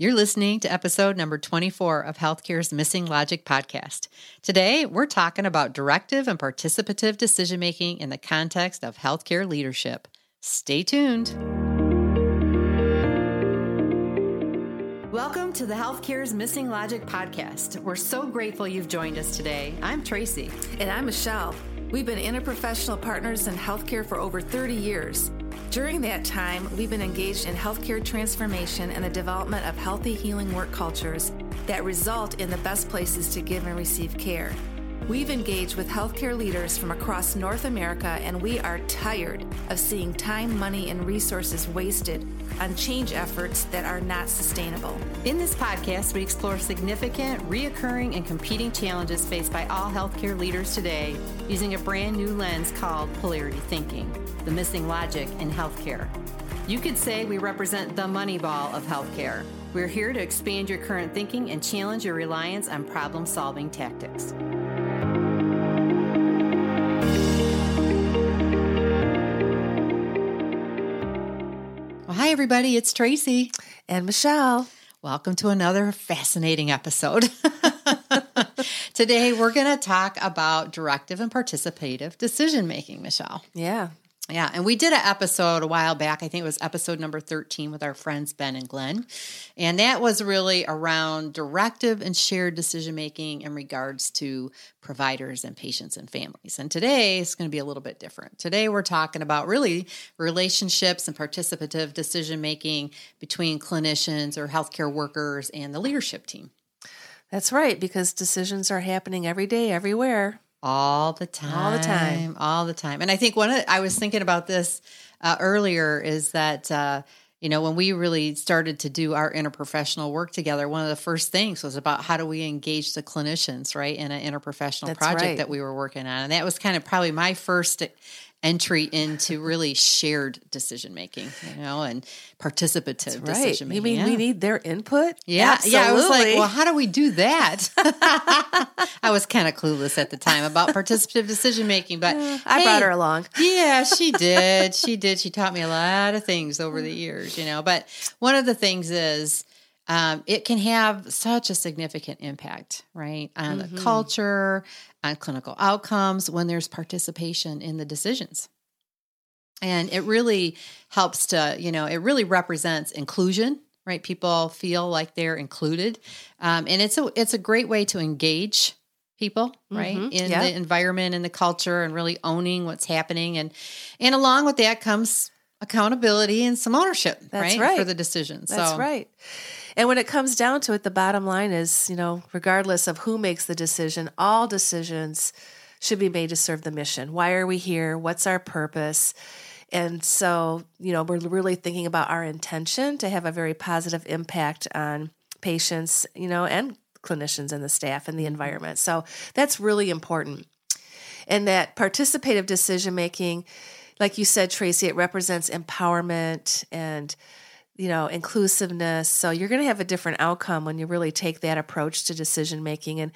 You're listening to episode number 24 of Healthcare's Missing Logic podcast. Today, we're talking about directive and participative decision making in the context of healthcare leadership. Stay tuned. Welcome to the Healthcare's Missing Logic podcast. We're so grateful you've joined us today. I'm Tracy. And I'm Michelle. We've been interprofessional partners in healthcare for over 30 years. During that time, we've been engaged in healthcare transformation and the development of healthy healing work cultures that result in the best places to give and receive care. We've engaged with healthcare leaders from across North America, and we are tired of seeing time, money, and resources wasted on change efforts that are not sustainable. In this podcast, we explore significant, reoccurring, and competing challenges faced by all healthcare leaders today using a brand new lens called polarity thinking, the missing logic in healthcare. You could say we represent the Moneyball of healthcare. We're here to expand your current thinking and challenge your reliance on problem solving tactics. Everybody. It's Tracy. And Michelle. Welcome to another fascinating episode. Today, we're going to talk about directive and participative decision making, Michelle. Yeah. Yeah, and we did an episode a while back. I think it was episode number 13 with our friends Ben and Glenn. And that was really around directive and shared decision making in regards to providers and patients and families. And today is going to be a little bit different. Today we're talking about really relationships and participative decision making between clinicians or healthcare workers and the leadership team. That's right, because decisions are happening every day, everywhere all the time all the time. all the time. And i think one of i was thinking about this uh, earlier is that uh, you know when we really started to do our interprofessional work together one of the first things was about how do we engage the clinicians right in an interprofessional That's project right. that we were working on. And that was kind of probably my first entry into really shared decision making, you know, and participative right. decision making. You mean yeah. we need their input? Yeah, Absolutely. yeah. I was like, well, how do we do that? I was kind of clueless at the time about participative decision making, but I hey, brought her along. yeah, she did. She did. She taught me a lot of things over the years, you know. But one of the things is um, it can have such a significant impact, right, on Mm-hmm. the culture, on clinical outcomes when there's participation in the decisions. And it really helps to, you know, it really represents inclusion, right? People feel like they're included, um, and it's a it's a great way to engage people, right, Mhm. in Yeah. the environment and the culture, and really owning what's happening. And and along with that comes accountability and some ownership, That's right, right. for the decision. That's so, right. And when it comes down to it, the bottom line is, you know, regardless of who makes the decision, all decisions should be made to serve the mission. Why are we here? What's our purpose? And so, you know, we're really thinking about our intention to have a very positive impact on patients, you know, and clinicians and the staff and the mm-hmm. environment. So that's really important. And that participative decision making, like you said, Tracy, it represents empowerment and you know inclusiveness. So you're going to have a different outcome when you really take that approach to decision making and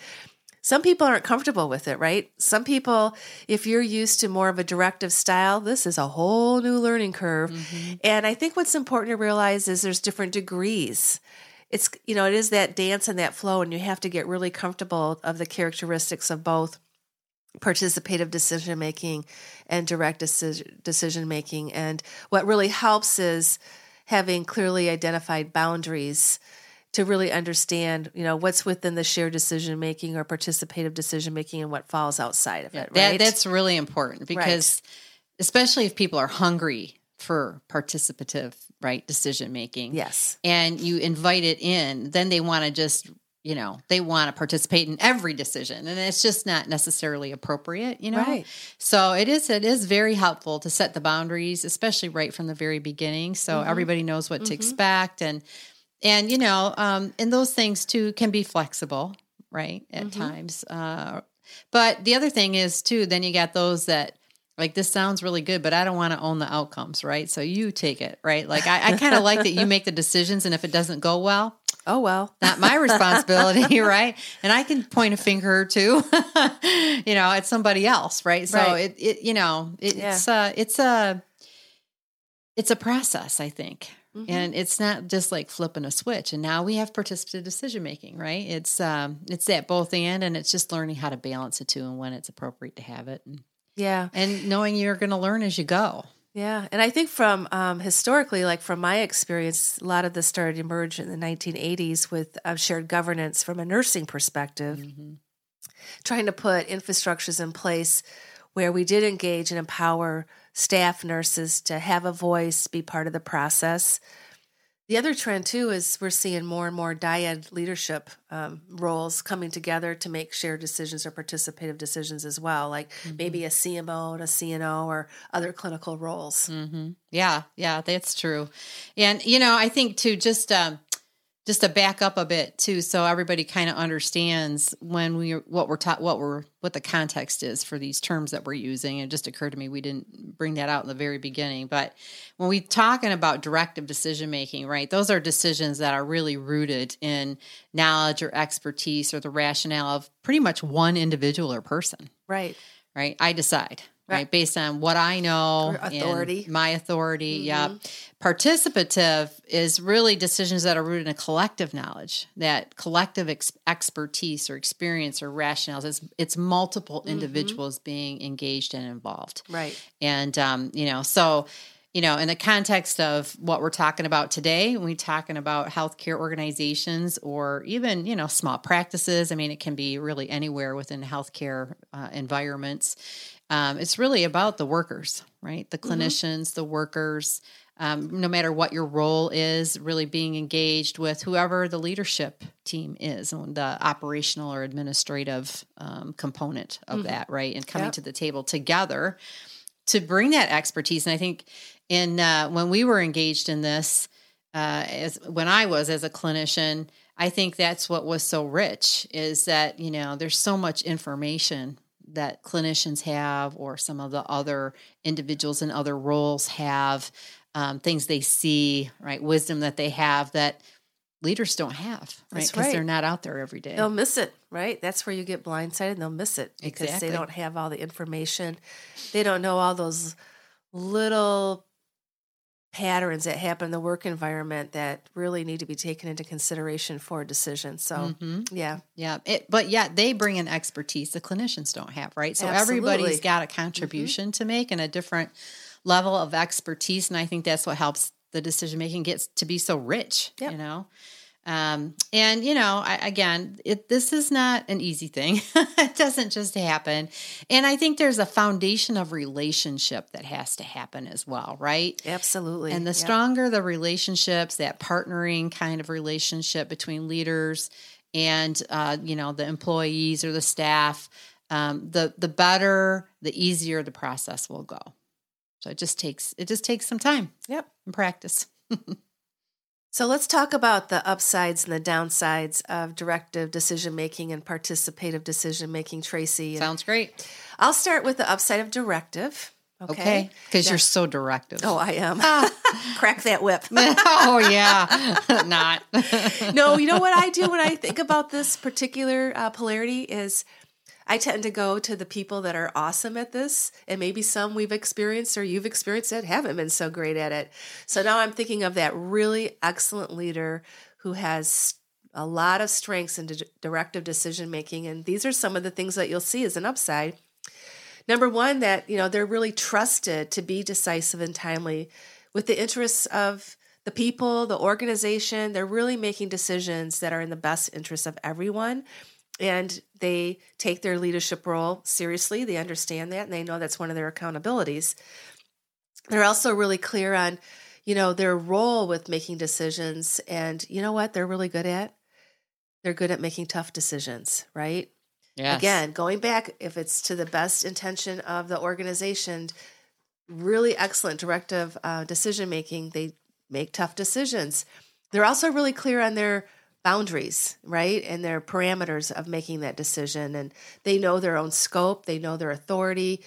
some people aren't comfortable with it right? Some people if you're used to more of a directive style this is a whole new learning curve. Mm-hmm. And i think what's important to realize is there's different degrees. It's you know it is that dance and that flow and you have to get really comfortable of the characteristics of both participative decision making and direct decision decision making and what really helps is having clearly identified boundaries to really understand you know what's within the shared decision making or participative decision making and what falls outside of it That, right? That's really important because, especially if people are hungry for participative, right, decision making. yes. and you invite it in, then they want to just, you know, they want to participate in every decision. And it's just not necessarily appropriate, you know? Right. So it is it is very helpful to set the boundaries, especially right from the very beginning. So everybody knows what to expect and and you know, um, and those things too can be flexible, right? At times. Uh but the other thing is too, then you got those that like this sounds really good, but I don't want to own the outcomes, right? So you take it, right? Like I, I kind of like that you make the decisions, and if it doesn't go well, oh well not my responsibility, right? And I can point a finger too, you know, at somebody else, right? So Right. it, it, you know, it's uh, it's a, it's a process, I think, Mm-hmm. And it's not just like flipping a switch. And now we have participative decision making, right? It's um, it's at both end and it's just learning how to balance the two and when it's appropriate to have it. And, yeah, and knowing you're going to learn as you go. Yeah, and I think from um, historically, like from my experience, a lot of this started to emerge in the 1980s with uh, shared governance from a nursing perspective, mm-hmm. trying to put infrastructures in place where we did engage and empower staff nurses to have a voice, be part of the process. The other trend too is we're seeing more and more dyad leadership um, roles coming together to make shared decisions or participative decisions as well, like mm-hmm. maybe a CMO and a CNO or other clinical roles. Mm-hmm. Yeah, yeah, that's true. And you know, I think too, just um, just to back up a bit too so everybody kind of understands when we what we're taught what we're what the context is for these terms that we're using. It just occurred to me we didn't bring that out in the very beginning but when we're talking about directive decision making right those are decisions that are really rooted in knowledge or expertise or the rationale of pretty much one individual or person. Right. Right? I decide right? Based on what I know, authority, my authority. Mm-hmm. Yeah. Participative is really decisions that are rooted in a collective knowledge, that collective ex- expertise or experience or rationales. It's, it's multiple mm-hmm. individuals being engaged and involved. Right. And, um, you know, so, you know, in the context of what we're talking about today, when we're talking about healthcare organizations or even, you know, small practices, I mean, it can be really anywhere within healthcare uh, environments um, it's really about the workers, right? The mm-hmm. clinicians, mm-hmm. the workers, um, no matter what your role is, really being engaged with whoever the leadership team is, and the operational or administrative um, component of mm-hmm. that, right? And coming yep. to the table together to bring that expertise. And I think in uh, when we were engaged in this, uh, as when I was as a clinician, I think that's what was so rich is that you know there's so much information that clinicians have or some of the other individuals in other roles have um, things they see right wisdom that they have that leaders don't have right because right. they're not out there every day they'll miss it right that's where you get blindsided and they'll miss it because exactly. they don't have all the information they don't know all those little patterns that happen in the work environment that really need to be taken into consideration for a decision. So, mm-hmm. yeah. Yeah. It, but yeah, they bring in expertise the clinicians don't have, right? So Absolutely. everybody's got a mm-hmm. contribution mm-hmm. to make and a different level of expertise. And I think that's what helps the decision making gets to be so rich, yep. you know? Um, and you know, I, again, it, this is not an easy thing. it doesn't just happen. And I think there's a foundation of relationship that has to happen as well, right? Absolutely. And the stronger the relationships, that partnering kind of relationship between leaders and uh, you know the employees or the staff, um, the the better, the easier the process will go. So it just takes it just takes some time. Yep, and practice. So let's talk about the upsides and the downsides of directive decision making and participative decision making, Tracy. Sounds great. I'll start with the upside of directive. Okay. Because okay. you're so directive. Oh, I am. Crack that whip. oh, yeah. Not. no, you know what I do when I think about this particular uh, polarity is I tend to go to the people that are awesome at this, and maybe some we've experienced or you've experienced that haven't been so great at it. So now I'm thinking of that really excellent leader who has a lot of strengths in directive decision making, and these are some of the things that you'll see as an upside. Number one, that you know they're really trusted to be decisive and timely with the interests of the people, the organization. They're really making decisions that are in the best interest of everyone and they take their leadership role seriously. They understand that and they know that's one of their accountabilities. They're also really clear on, you know, their role with making decisions. And you know what they're really good at? They're good at making tough decisions, right? Yes. Again, going back, if it's to the best intention of the organization, really excellent directive uh, decision making. They make tough decisions. They're also really clear on their boundaries, right? And their parameters of making that decision. And they know their own scope, they know their authority,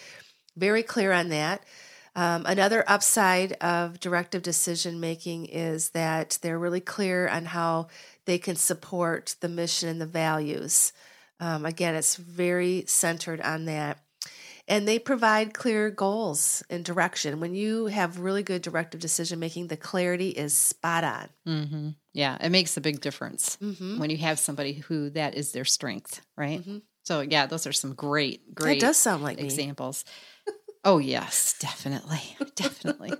very clear on that. Um, another upside of directive decision making is that they're really clear on how they can support the mission and the values. Um, again, it's very centered on that. and they provide clear goals and direction. When you have really good directive decision making, the clarity is spot on. Mm-hmm. Yeah, it makes a big difference Mm-hmm. when you have somebody who that is their strength, right? So yeah, those are some great, great. That does sound like examples. oh yes, definitely, definitely.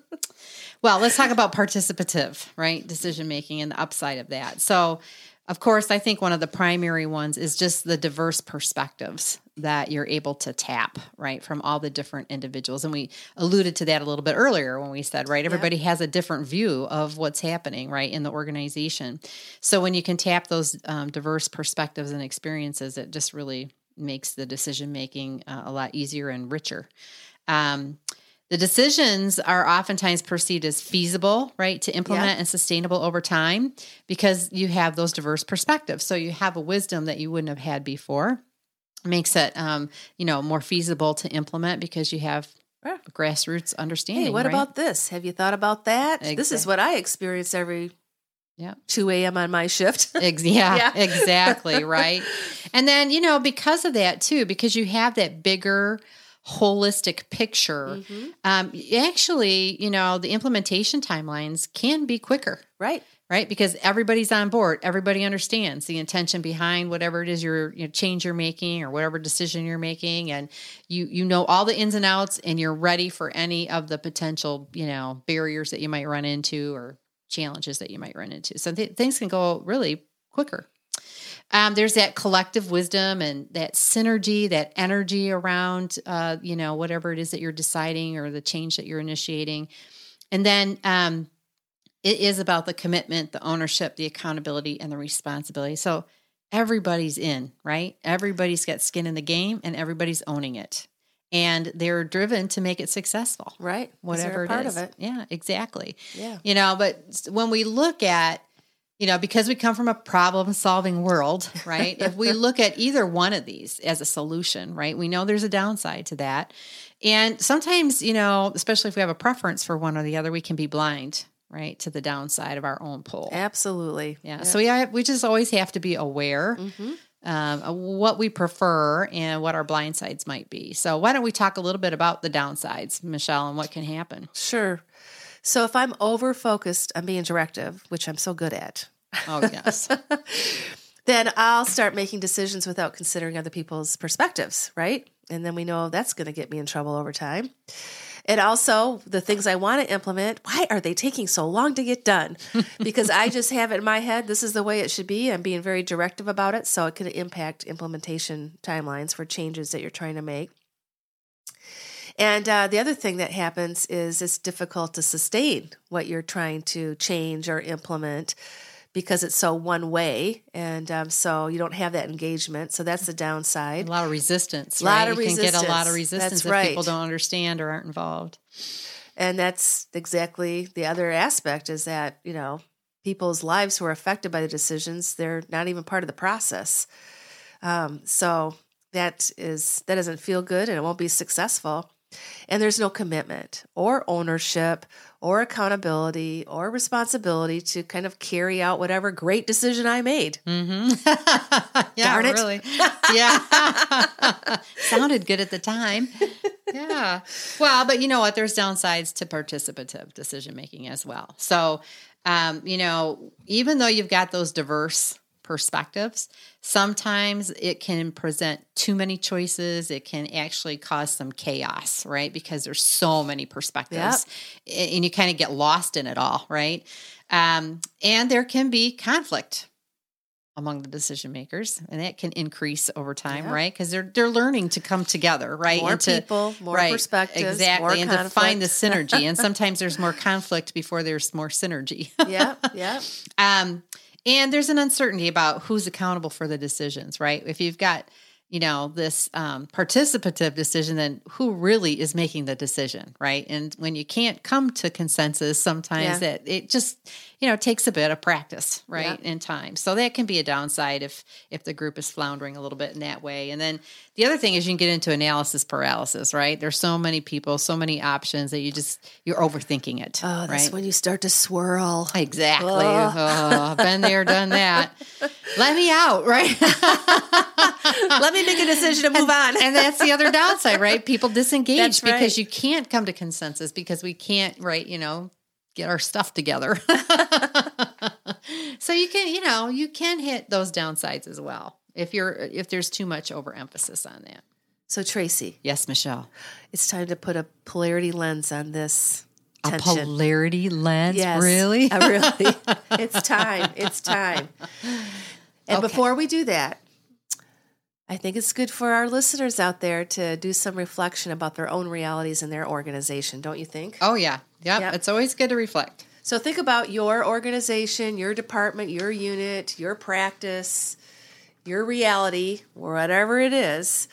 Well, let's talk about participative, right? Decision making and the upside of that. So, of course, I think one of the primary ones is just the diverse perspectives that you're able to tap, right, from all the different individuals. And we alluded to that a little bit earlier when we said, right, everybody has a different view of what's happening, right, in the organization. So when you can tap those um, diverse perspectives and experiences, it just really makes the decision making uh, a lot easier and richer. Um, the decisions are oftentimes perceived as feasible, right, to implement Yeah. and sustainable over time because you have those diverse perspectives. So you have a wisdom that you wouldn't have had before. Makes it, um, you know, more feasible to implement because you have Yeah. grassroots understanding. Hey, what right? about this? Have you thought about that? This is what I experience every Yeah. 2 a.m. on my shift. Ex- yeah, Yeah. exactly. Right. And then, you know, because of that too, because you have that bigger holistic picture, Mhm. um, actually, you know, the implementation timelines can be quicker. Right. Right, because everybody's on board. Everybody understands the intention behind whatever it is you're you know, change you're making or whatever decision you're making, and you you know all the ins and outs, and you're ready for any of the potential you know barriers that you might run into or challenges that you might run into. So th- things can go really quicker. Um, there's that collective wisdom and that synergy, that energy around, uh, you know, whatever it is that you're deciding or the change that you're initiating. And then um, it is about the commitment, the ownership, the accountability, and the responsibility. So everybody's in, right? Everybody's got skin in the game and everybody's owning it. And they're driven to make it successful, Right. whatever part is. of it. Yeah, exactly Yeah. you know but when we look at you know because we come from a problem solving world right? If we look at either one of these as a solution right we know there's a downside to that. And sometimes you know especially if we have a preference for one or the other we can be blind right to the downside of our own pull. Absolutely. yeah so we have, we just always have to be aware hmm um, of what we prefer and what our blind sides might be. So why don't we talk a little bit about the downsides michelle and what can happen? Sure. So if I'm over focused on being directive, which I'm so good at, oh yes then I'll start making decisions without considering other people's perspectives, right? And then we know that's going to get me in trouble over time. And also, the things I want to implement, why are they taking so long to get done? Because I just have it in my head, this is the way it should be. I'm being very directive about it. So it could impact implementation timelines for changes that you're trying to make. And uh, the other thing that happens is it's difficult to sustain what you're trying to change or implement because it's so one way. And um, so you don't have that engagement. So that's the downside a lot of resistance. A lot right? of you can get a lot of resistance. resistance That's if people don't understand or aren't involved. And that's exactly the other aspect is that, you know, people's lives who are affected by the decisions, they're not even part of the process. Um, so that is that doesn't feel good and it won't be successful. And there's no commitment or ownership or accountability or responsibility to kind of carry out whatever great decision I made. Mm-hmm. yeah, Darn it. really. Yeah. Sounded good at the time. Yeah. Well, but you know what? There's downsides to participative decision making as well. So, um, you know, even though you've got those diverse perspectives, sometimes it can present too many choices. It can actually cause some chaos, right? Because there's so many perspectives a- and you kind of get lost in it all, right? Um, and there can be conflict among the decision makers, and that can increase over time, Yeah. right? Because they're they're learning to come together, right? More people, more right, perspectives, exactly, and to find the synergy. and sometimes there's more conflict before there's more synergy. yeah, yeah. Um, and there's an uncertainty about who's accountable for the decisions, right? If you've got, you know, this um, participative decision, then who really is making the decision, right? And when you can't come to consensus, sometimes Yeah. that it just, you know, it takes a bit of practice, right, in time. So that can be a downside if if the group is floundering a little bit in that way. And then the other thing is you can get into analysis paralysis, right? There's so many people, so many options that you just you're overthinking it, Oh, that's right? when you start to swirl. Exactly. Ugh. Oh, been there, done that. Let me out, right? Let me make a decision to move on. and that's the other downside, right? People disengage right. because you can't come to consensus because we can't, right? You know, get our stuff together. so you can, you know, you can hit those downsides as well if you're if there's too much overemphasis on that. So Tracy, Yes, Michelle. it's time to put a polarity lens on this A tension. polarity lens, Yes, really? Really. it's time. It's time. And Okay. before we do that, I think it's good for our listeners out there to do some reflection about their own realities in their organization, don't you think? oh yeah, yep. Yep. It's always good to reflect. So think about your organization, your department, your unit, your practice, your reality, whatever it is,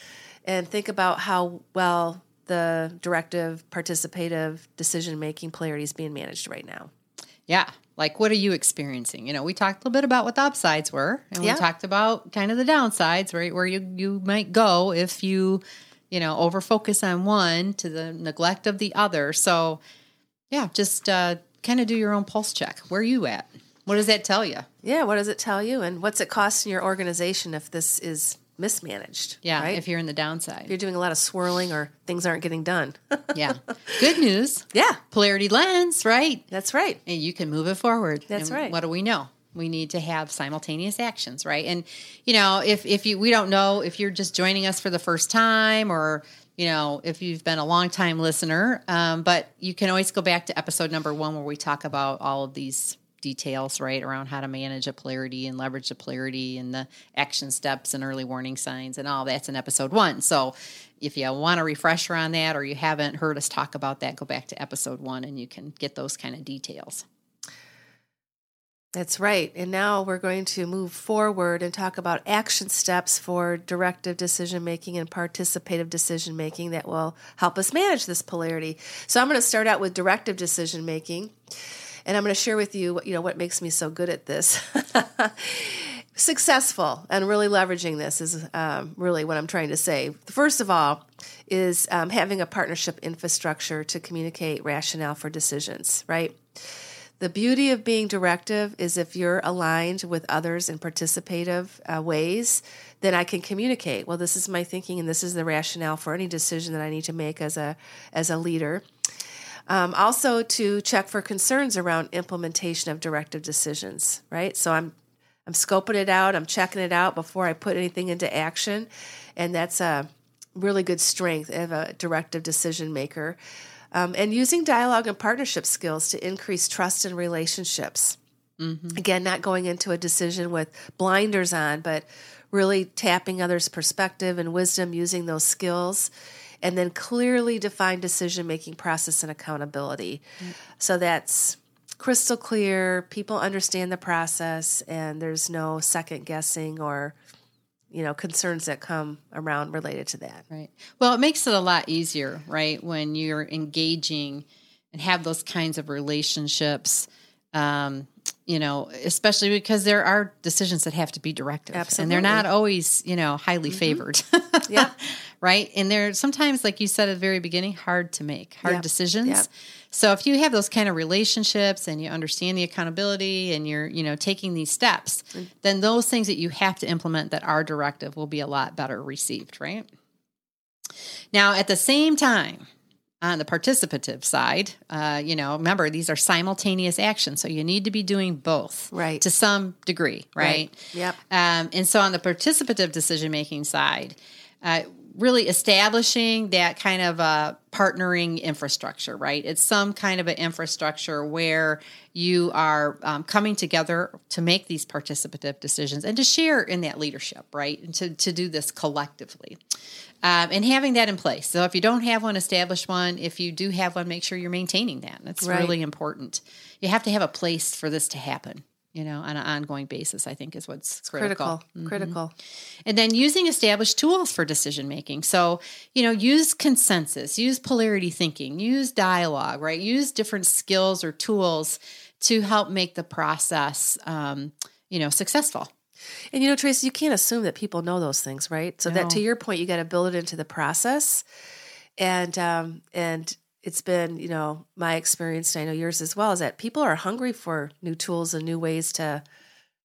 and think about how well the directive, participative decision making polarity is being managed right now. Yeah. Like, what are you experiencing? You know, we talked a little bit about what the upsides were, and Yeah. we talked about kind of the downsides, right? Where you, you might go if you, you know, over focus on one to the neglect of the other. So, yeah, just uh, kind of do your own pulse check. Where are you at? What does that tell you? Yeah, what does it tell you? And what's it costing your organization if this is mismanaged? Yeah, right? if you're in the If downside. you're doing a lot of swirling or things aren't getting done. yeah. Good news. yeah, Polarity lens, right? that's right. and you can move it forward. That's And right. What do we know? We need to have simultaneous actions, right? And you know, if if you we don't know if you're just joining us for the first time or you know if you've been a long time listener, um, but you can always go back to episode number one where we talk about all of these details, right, around how to manage a polarity and leverage a polarity and the action steps and early warning signs and all that's in episode one. So if you want a refresher on that or you haven't heard us talk about that, go back to episode one and you can get those kind of details. That's right. And now we're going to move forward and talk about action steps for directive decision making and participative decision making that will help us manage this polarity. So I'm going to start out with directive decision making. And I'm going to share with you, what- you know, what makes me so good at this. Successful and really leveraging this is um, really what I'm trying to say. First of all, is um, having a partnership infrastructure to communicate rationale for decisions, right? The beauty of being directive is if you're aligned with others in participative uh, ways, then I can communicate. Well, this is my thinking, and this is the rationale for any decision that I need to make as a as a leader. Um, also, to check for concerns around implementation of directive decisions. Right, so I'm I'm scoping it out. I'm checking it out before I put anything into action, and that's a really good strength of a directive decision maker. Um, and using dialogue and partnership skills to increase trust in relationships. Again, not going into a decision with blinders on, but really tapping others' perspective and wisdom, using those skills, and then clearly define decision making process and accountability. So that's crystal clear. People understand the process, and there's no second guessing or you know concerns that come around related to that. Right. Well, it makes it a lot easier, right, when you're engaging and have those kinds of relationships. Um, you know, especially because there are decisions that have to be directive, and they're not always, you know, highly favored. Yeah. right. And they're sometimes, like you said at the very beginning, hard to make, hard Yep. decisions. Yep. So if you have those kind of relationships and you understand the accountability and you're, you know, taking these steps, Mm. then those things that you have to implement that are directive will be a lot better received, right? Now, at the same time, on the participative side, uh, you know, remember these are simultaneous actions, so you need to be doing both, Right. to some degree, right? Yep. Um, and so on the participative decision making side, uh, really establishing that kind of uh, partnering infrastructure, right? It's some kind of an infrastructure where you are um, coming together to make these participative decisions and to share in that leadership, right? And to, to do this collectively. Um, and having that in place. So if you don't have one, establish one. If you do have one, make sure you're maintaining that. That's Right. really important. You have to have a place for this to happen, you know, on an ongoing basis, I think is what's critical. Critical. Critical. And then using established tools for decision making. So, you know, use consensus, use polarity thinking, use dialogue, right? Use different skills or tools to help make the process, um, you know, successful. And you know, Tracy, you can't assume that people know those things, right? So that to your point, you got to build it into the process. And um, and it's been, you know, my experience, and I know yours as well, is that people are hungry for new tools and new ways to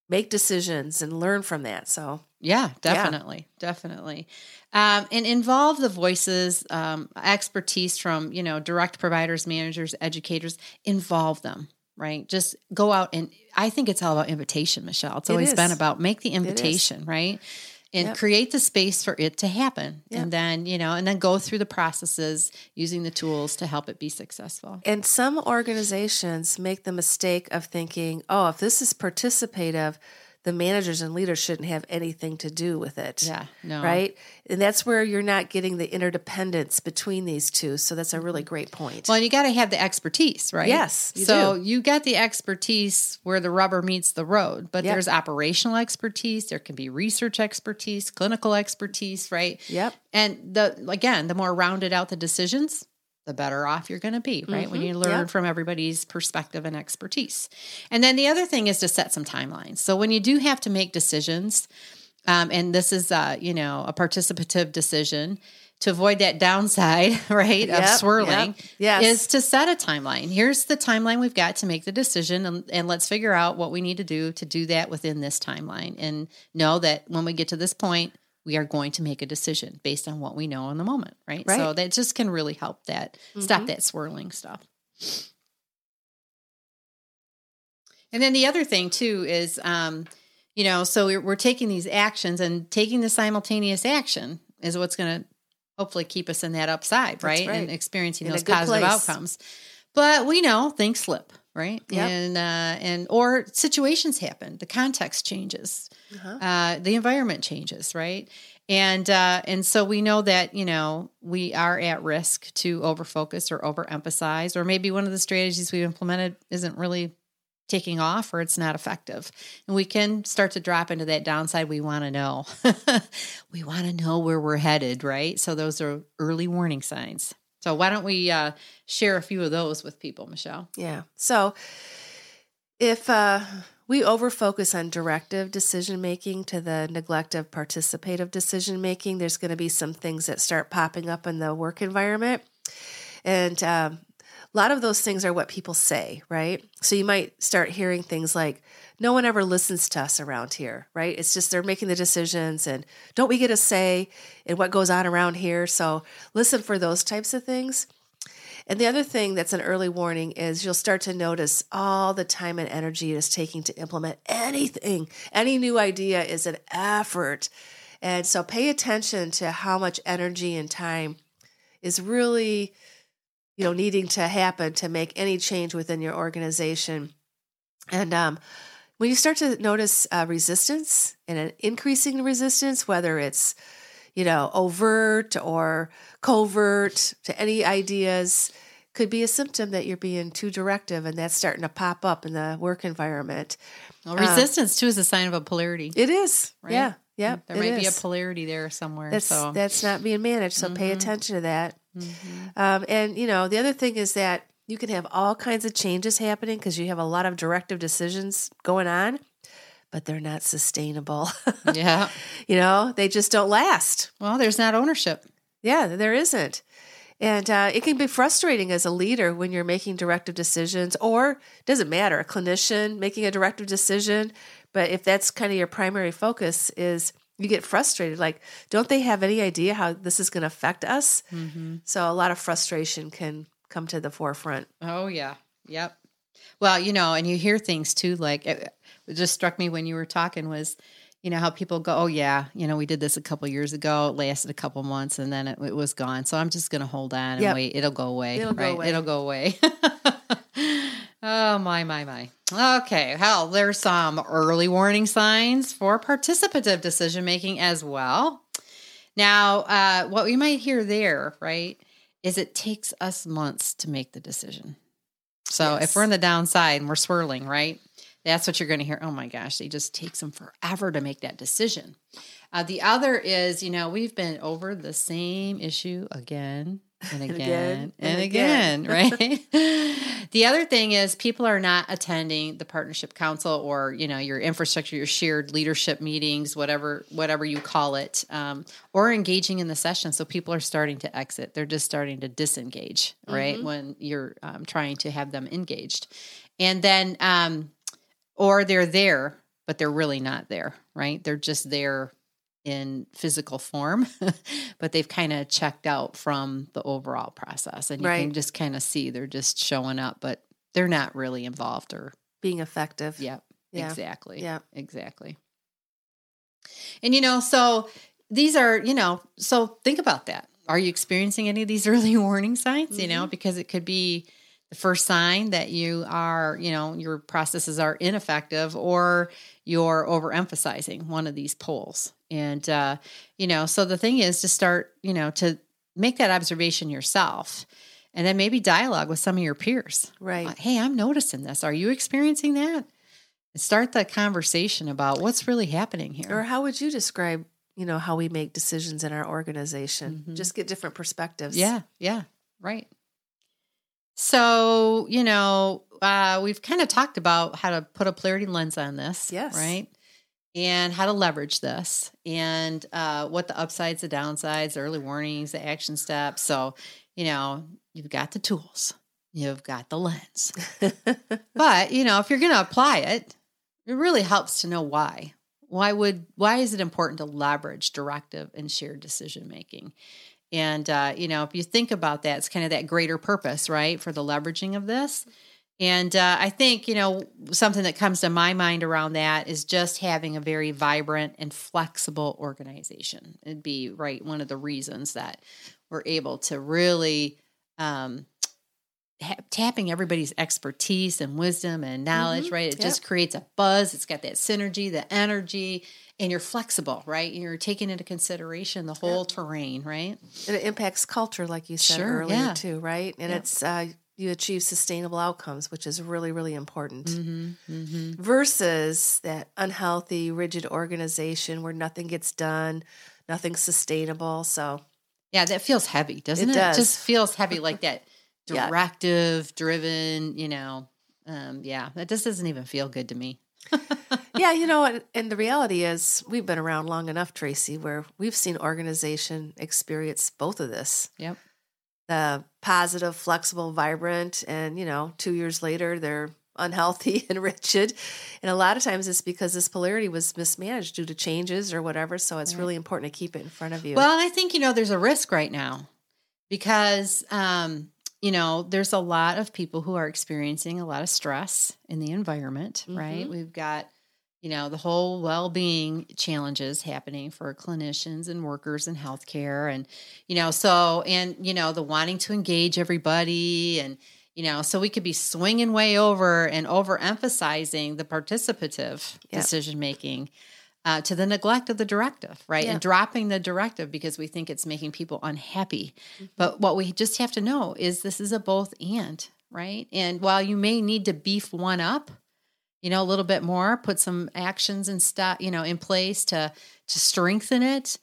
make decisions and learn from that. So Yeah, definitely, yeah. definitely, um, and involve the voices, um, expertise from you know direct providers, managers, educators. Involve them, right? Just go out and I think it's all about invitation, Michelle. It's always it been about make the invitation, right? And yep. create the space for it to happen yep. and then you know and then go through the processes using the tools to help it be successful and some organizations make the mistake of thinking oh if this is participative the managers and leaders shouldn't have anything to do with it. Yeah, no. Right? And that's where you're not getting the interdependence between these two. So that's a really mm-hmm. great point. Well, you got to have the expertise, right? Yes. You so do. you got the expertise where the rubber meets the road, but yep. there's operational expertise, there can be research expertise, clinical expertise, right? Yep. And the again, the more rounded out the decisions, the better off you're going to be, right? Mm-hmm. When you learn from everybody's perspective and expertise. And then the other thing is to set some timelines. So when you do have to make decisions, um, and this is, uh, you know, a participative decision to avoid that downside, right, yep, of swirling, yep, yes. is to set a timeline. Here's the timeline we've got to make the decision, and, and let's figure out what we need to do to do that within this timeline. And know that when we get to this point, we are going to make a decision based on what we know in the moment, right? right. So that just can really help that mm-hmm. stop that swirling stuff. And then the other thing too is, um, you know, so we're, we're taking these actions and taking the simultaneous action is what's going to hopefully keep us in that upside, right? right? And experiencing in those positive place. outcomes. But we know things slip, right? Yep. And uh, and or situations happen. The context changes. Uh-huh. Uh, the environment changes, right? And uh, and so we know that you know we are at risk to overfocus or overemphasize, or maybe one of the strategies we've implemented isn't really taking off or it's not effective. And we can start to drop into that downside we want to know. we want to know where we're headed, right? So those are early warning signs. So why don't we uh, share a few of those with people, Michelle? Yeah. So if uh, we overfocus on directive decision making to the neglect of participative decision making, there's going to be some things that start popping up in the work environment. And um, a lot of those things are what people say, right? So you might start hearing things like, no one ever listens to us around here, right? It's just they're making the decisions and don't we get a say in what goes on around here? So listen for those types of things. And the other thing that's an early warning is you'll start to notice all the time and energy it is taking to implement anything. Any new idea is an effort. And so pay attention to how much energy and time is really you know needing to happen to make any change within your organization and um, when you start to notice uh, resistance and an increasing resistance whether it's you know overt or covert to any ideas could be a symptom that you're being too directive and that's starting to pop up in the work environment well, resistance um, too is a sign of a polarity it is right? yeah yeah there might is. be a polarity there somewhere that's, so that's not being managed so mm-hmm. pay attention to that Mm-hmm. Um, and you know, the other thing is that you can have all kinds of changes happening because you have a lot of directive decisions going on, but they're not sustainable. yeah. You know, they just don't last. Well, there's not ownership. Yeah, there isn't. And uh, it can be frustrating as a leader when you're making directive decisions, or doesn't matter, a clinician making a directive decision. But if that's kind of your primary focus, is you get frustrated like don't they have any idea how this is going to affect us mm-hmm. so a lot of frustration can come to the forefront oh yeah yep well you know and you hear things too like it, just struck me when you were talking was you know how people go oh yeah you know we did this a couple years ago it lasted a couple months and then it, it was gone so i'm just going to hold on and yep. wait it'll go away it'll right? go away it'll go away oh my my my Okay, hell, there's some early warning signs for participative decision making as well. Now, uh, what we might hear there, right, is it takes us months to make the decision. So yes. if we're in the downside and we're swirling, right, that's what you're going to hear. Oh my gosh, they just takes them forever to make that decision. Uh, the other is, you know, we've been over the same issue again and again and, and again, again right? the other thing is people are not attending the partnership council or you know your infrastructure, your shared leadership meetings, whatever whatever you call it, um, or engaging in the session. So people are starting to exit; they're just starting to disengage, right? Mm-hmm. When you're um, trying to have them engaged, and then um, or they're there but they're really not there, right? They're just there in physical form, but they've kind of checked out from the overall process. And you Right. can just kind of see they're just showing up, but they're not really involved or, Being effective. yep, Yeah. exactly. Yeah. Exactly. And, you know, so these are, you know, so think about that. Are you experiencing any of these early warning signs? You know, mm-hmm. because it could be the first sign that you are, you know, your processes are ineffective or you're overemphasizing one of these poles. And, uh, you know, so the thing is to start, you know, to make that observation yourself and then maybe dialogue with some of your peers. Right. Uh, Hey, I'm noticing this. Are you experiencing that? And start the conversation about what's really happening here. Or how would you describe, you know, how we make decisions in our organization? Mhm. Just get different perspectives. Yeah, yeah, right. So, you know, uh, we've kind of talked about how to put a polarity lens on this. Yes. Right. And how to leverage this and uh, what the upsides, the downsides, the early warnings, the action steps. So, you know, you've got the tools, you've got the lens. but, you know, if you're going to apply it, it really helps to know why. Why would why is it important to leverage directive and shared decision making? And uh, you know, if you think about that, it's kind of that greater purpose, right, for the leveraging of this. And uh, I think you know something that comes to my mind around that is just having a very vibrant and flexible organization. It'd be right one of the reasons that we're able to really um, ha- tapping everybody's expertise and wisdom and knowledge. Mhm. Right, it Yep. just creates a buzz. It's got that synergy, the energy, and you're flexible. Right, you're taking into consideration the whole terrain. Right. And it impacts culture, like you said Sure, earlier, yeah. too, right? And Yep. it's uh, you achieve sustainable outcomes, which is really, really important. Mm-hmm, mm-hmm. Versus that unhealthy, rigid organization where nothing gets done, nothing's sustainable. So Yeah, that feels heavy, doesn't It it? does. just feels heavy, like that Yeah. directive driven. You know, um, yeah, that just doesn't even feel good to me. yeah, you know, and, and the reality is we've been around long enough, Tracy, where we've seen organization experience both of this. Yep. The positive, flexible, vibrant, and you know, two years later they're unhealthy and rigid. And a lot of times it's because this polarity was mismanaged due to changes or whatever. So it's Right. really important to keep it in front of you. Well, I think you know there's a risk right now because um, you know there's a lot of people who are experiencing a lot of stress in the environment. Right, Mhm. we've got you know the whole well-being challenges happening for clinicians and workers in healthcare and you know so and you know the wanting to engage everybody and you know so we could be swinging way over and overemphasizing the participative Yep. decision making uh, to the neglect of the directive right Yeah. and dropping the directive because we think it's making people unhappy Mm-hmm. but what we just have to know is this is a both and right and while you may need to beef one up you know a little bit more put some actions and stuff you know in place to to strengthen it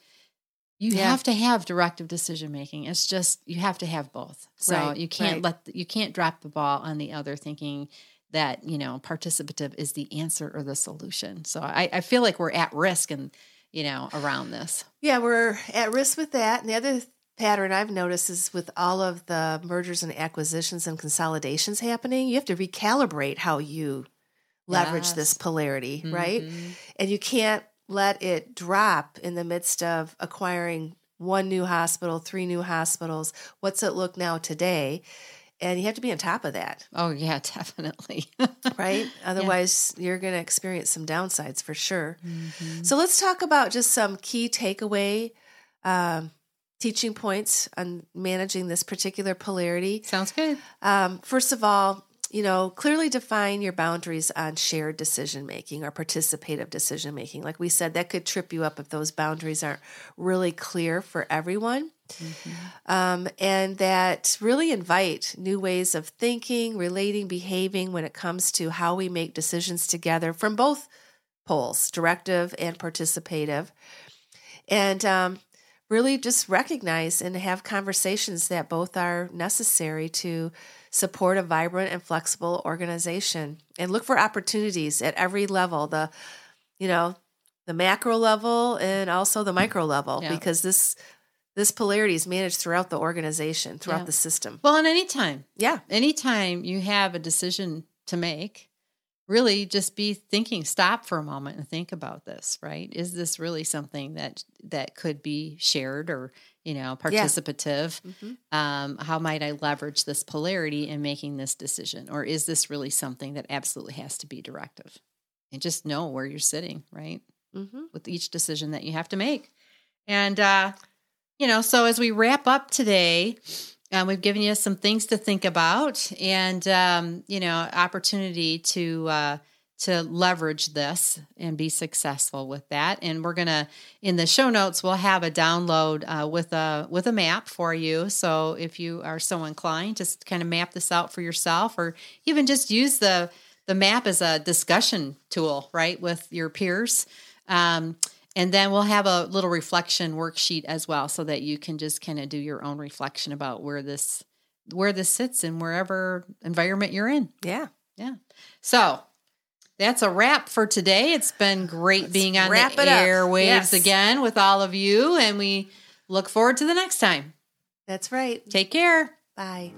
you Yeah. have to have directive decision making it's just you have to have both so Right, you can't right. let you can't drop the ball on the other thinking that you know participative is the answer or the solution so i, I feel like we're at risk and you know around this Yeah, we're at risk with that. And the other pattern I've noticed is with all of the mergers and acquisitions and consolidations happening, you have to recalibrate how you leverage this polarity, right? Mhm. And you can't let it drop in the midst of acquiring one new hospital, three new hospitals. What's it look now today? And you have to be on top of that, oh yeah definitely right? Otherwise, you're going to experience some downsides for sure. Mhm. So let's talk about just some key takeaway um, teaching points on managing this particular polarity. sounds good Um, first of all, you know, clearly define your boundaries on shared decision making or participative decision making. Like we said, that could trip you up if those boundaries aren't really clear for everyone. Um, and that really invite new ways of thinking, relating, behaving when it comes to how we make decisions together from both poles, directive and participative. And um, really just recognize and have conversations that both are necessary to support a vibrant and flexible organization and look for opportunities at every level the you know the macro level and also the micro level Yeah. because this this polarity is managed throughout the organization throughout Yeah. the system. Well and anytime. Yeah. Anytime you have a decision to make really just be thinking stop for a moment and think about this right? Is this really something that that could be shared or you know participative? Yeah. mm-hmm. um, how might i leverage this polarity in making this decision? Or is this really something that absolutely has to be directive? And just know where you're sitting right? Mm-hmm. with each decision that you have to make. And uh you know so as we wrap up today um, we've given you some things to think about, and um, you know, opportunity to uh, to leverage this and be successful with that. And we're gonna in the show notes we'll have a download uh, with a with a map for you. So if you are so inclined, just kind of map this out for yourself, or even just use the the map as a discussion tool, right, with your peers. Um, and then we'll have a little reflection worksheet as well so that you can just kind of do your own reflection about where this where this sits in wherever environment you're in. Yeah. Yeah. So that's a wrap for today. It's been great Let's being on the airwaves yes. again with all of you, and we look forward to the next time. That's right. Take care. Bye.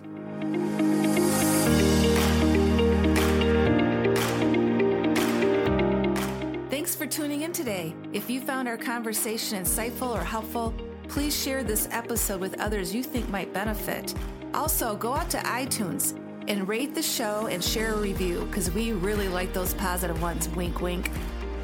Tuning in today. If you found our conversation insightful or helpful, please share this episode with others you think might benefit. Also, go out to iTunes and rate the show and share a review because we really like those positive ones. Wink, wink.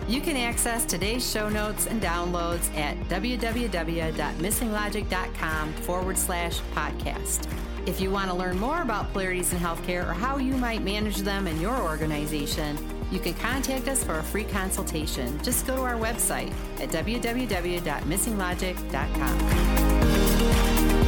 You can access today's show notes and downloads at www.missinglogic.com forward slash podcast. If you want to learn more about polarities in healthcare or how you might manage them in your organization, you can contact us for a free consultation. Just go to our website at www.missinglogic.com.